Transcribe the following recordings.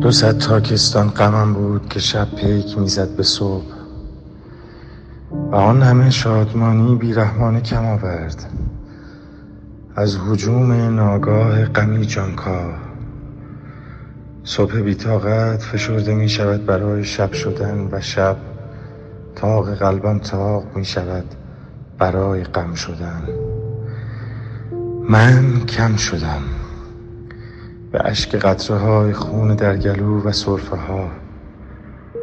دو صد تاکستان غمم بود که شب پیک می‌زد به صبح. و آن همه شادمانی بیرحمانه کم آورد. از هجوم ناگاه غمی جانکاه صبح بیتاقت فشرده می شود برای شب شدن و شب تاق قلبم تاق می شود برای غم شدن. من کم شدم. به اشک قطره های خون در گلو و صرفه ها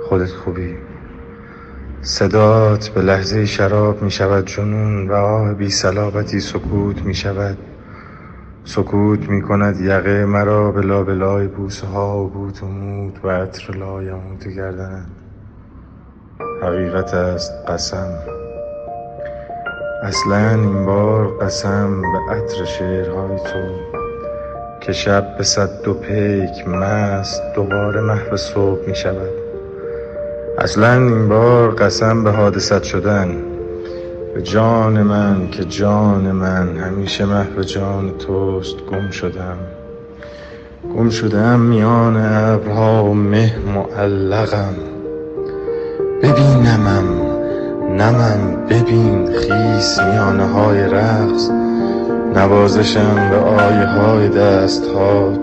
خودت خوبی. صدات به لحظه شراب می شود جنون و آه بی سلابتی سکوت می شود سکوت می کند یقه مرا به لابلای بوسه ها و بوت و مود و عطر لایموت گردن. حقیقت است قسم. اصلا این بار قسم به عطر شعرهای تو. که شب به صد دو پیک مست دوباره محو صبح می شود. اصلا این بار قسم به حادثت شدن. به جان من که جان من همیشه محو جان توست گم شدم. گم شدم میان ابرها و مه معلقم. ببینمم نمم ببین خیس میانه های رقص. نوازشم به آیه های دست هات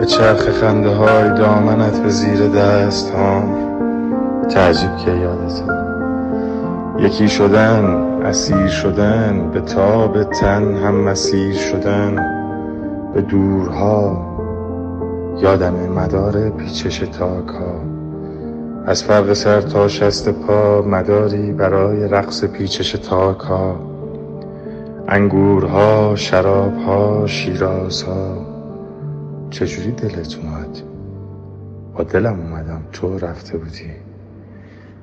به چرخ خنده های دامنت به زیر دست هام تعجب که یادت یکی شدن اسیر شدن به تاب تن هم مسیر شدن به دورها. یادم مدار پیچش تاک ها از فرق سر تا شست پا مداری برای رقص پیچش تاک ها انگورها شرابها شیرازها. چجوری دلت اومد؟ با دلم اومدم تو رفته بودی.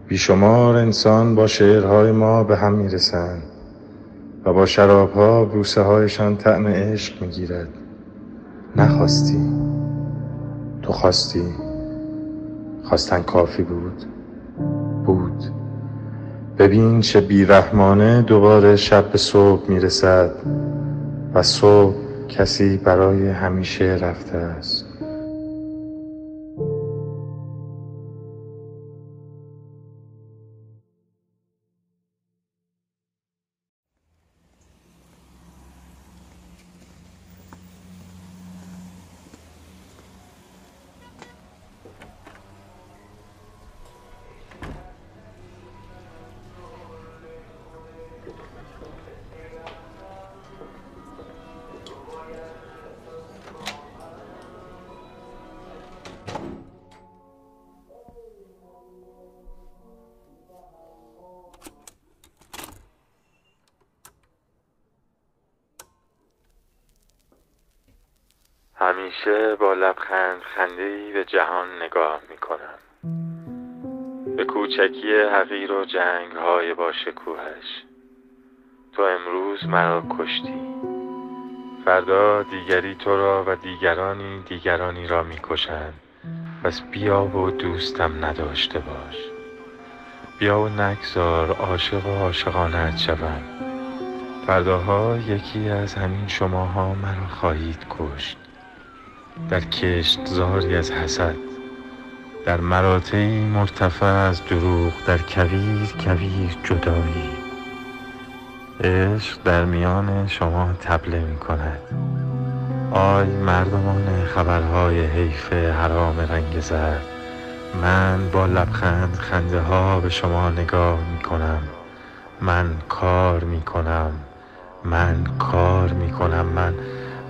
بیشمار انسان با شعرهای ما به هم می‌رسند و با شرابها بوسه هایشان طعم عشق می‌گیرد. نخواستی؟ تو خواستی؟ خواستن کافی بود؟ بود. ببین چه بیرحمانه دوباره شب به صبح می‌رسد و صبح کسی برای همیشه رفته است. همیشه با لبخند خنده به جهان نگاه می کنم به کوچکی حقیر و جنگ های با شکوهش. تو امروز مرا کشتی. فردا دیگری تو را و دیگرانی دیگرانی را می کشند پس بیا و دوستم نداشته باش. بیا و نگذار عاشق و عاشقانت شوم. فرداها یکی از همین شماها مرا خواهید کشت. در کشتزاری از حسد در مراتعی مرتفع از دروغ در کویر کویر جدایی. عشق در میان شما تبله می کند آی مردمان خبرهای حیف حرام رنگ زرد من با لبخند خنده ها به شما نگاه می کنم من کار می کنم من کار می کنم من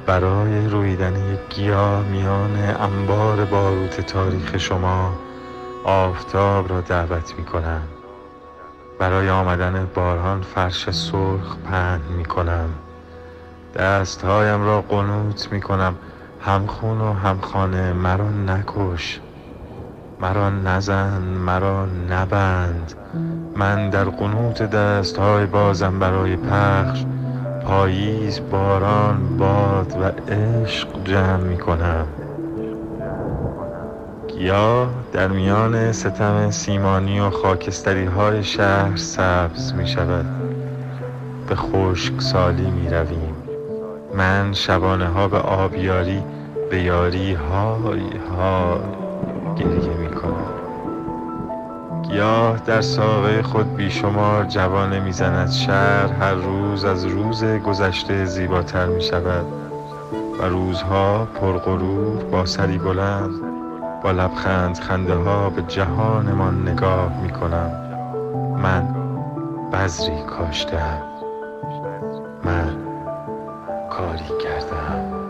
برای رویدن یک گیاه میان انبار باروت تاریخ شما آفتاب را دعوت می کنم برای آمدن باران فرش سرخ پهن می کنم دستهایم را قنوت می کنم همخون و همخانه مرا نکش. مرا نزن مرا نبند. من در قنوت دستهای بازم برای پخش. پاییز باران باد و عشق جمع می کنم. گیاه در میان ستم سیمانی و خاکستری های شهر سبز می شود. به خشک سالی می رویم. من شبانه ها به آبیاری به یاری های های گریه می کنم. گیاه در ساقه خود بیشمار جوانه می‌زند شهر هر روز از روز گذشته زیباتر می شود و روزها پرغرور با سری بلند با لبخند خنده ها به جهانمان نگاه می کنم من بذری کاشتم من کاری کردم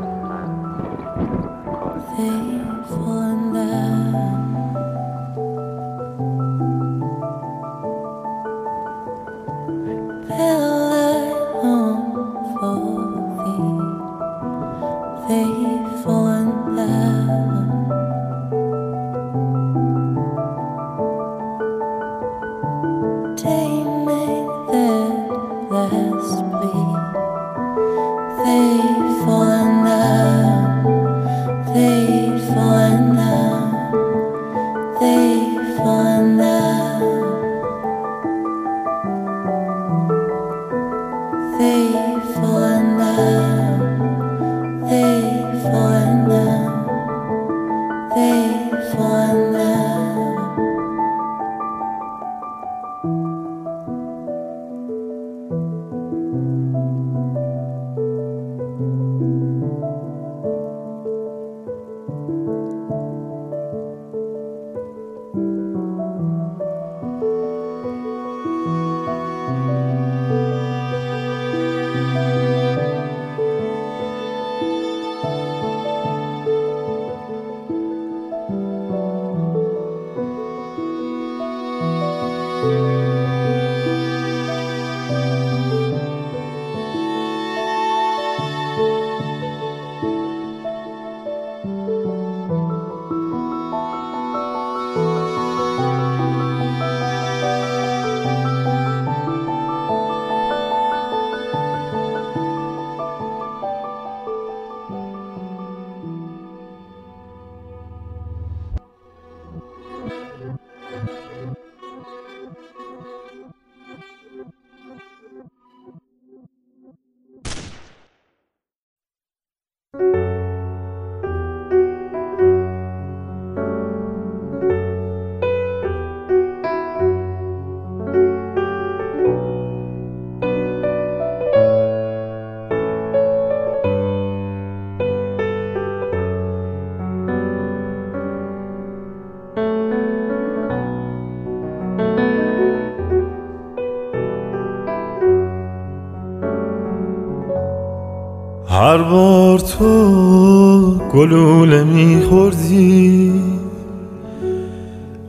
هر بار تو گلوله میخوردی.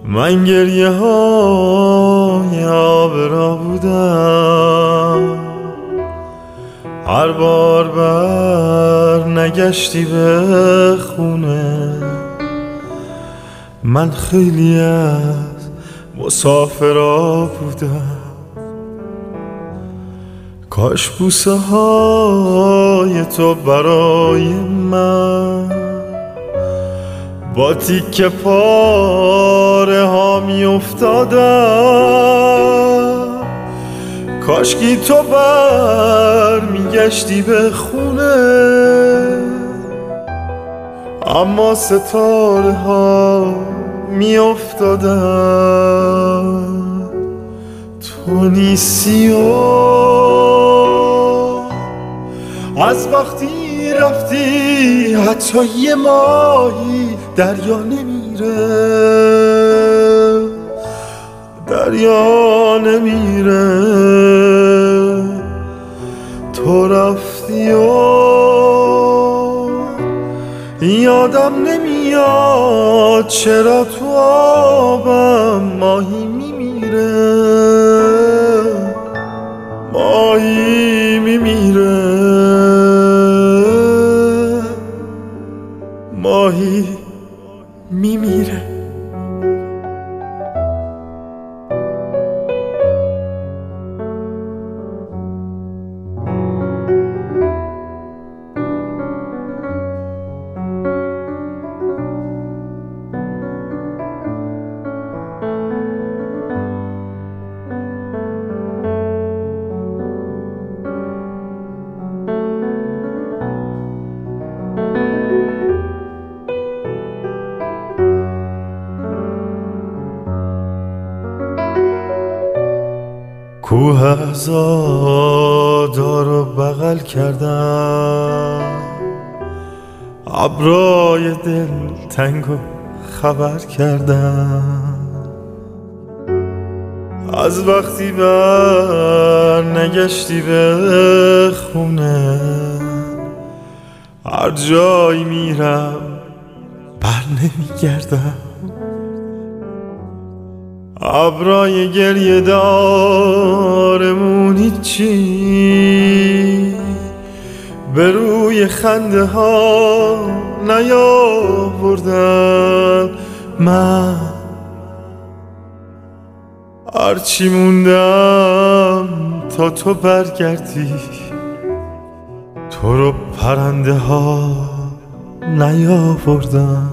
من گریه های را بودم. هر بار بر نگشتی به خونه. من خیلی از مسافرا بودم. کاش بوسه های تو برای من. با تیک پاره ها می افتادم کاشکی تو بر می گشتی به خونه. اما ستاره ها می افتادم تو نیستی از وقتی رفتی حتی یه ماهی دریا نمیره. دریا نمیره. تو رفتی و یادم نمیاد چرا تو آبم ماهی ماهی میمیره کوه ازادا رو بغل کردم. ابرای دل تنگو خبر کردم. از وقتی بر نگشتی به خونه هر جایی میرم بر نمیگردم. ابرای گریه دارمون چی به روی خنده ها نیاوردن من. هرچی موندم تا تو برگردی تو رو پرنده ها نیاوردن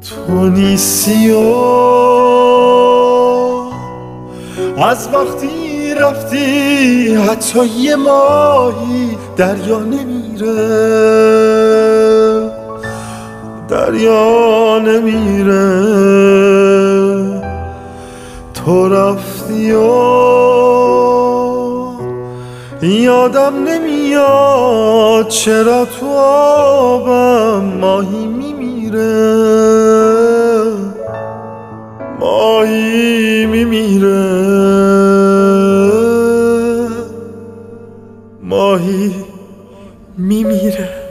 تو نیستی و از وقتی رفتی حتی یه ماهی دریا نمیره. دریا نمیره. تو رفتی و یادم نمیاد چرا تو آبم ماهی میمیره؟ ماهی میمیره. ماهی میمیره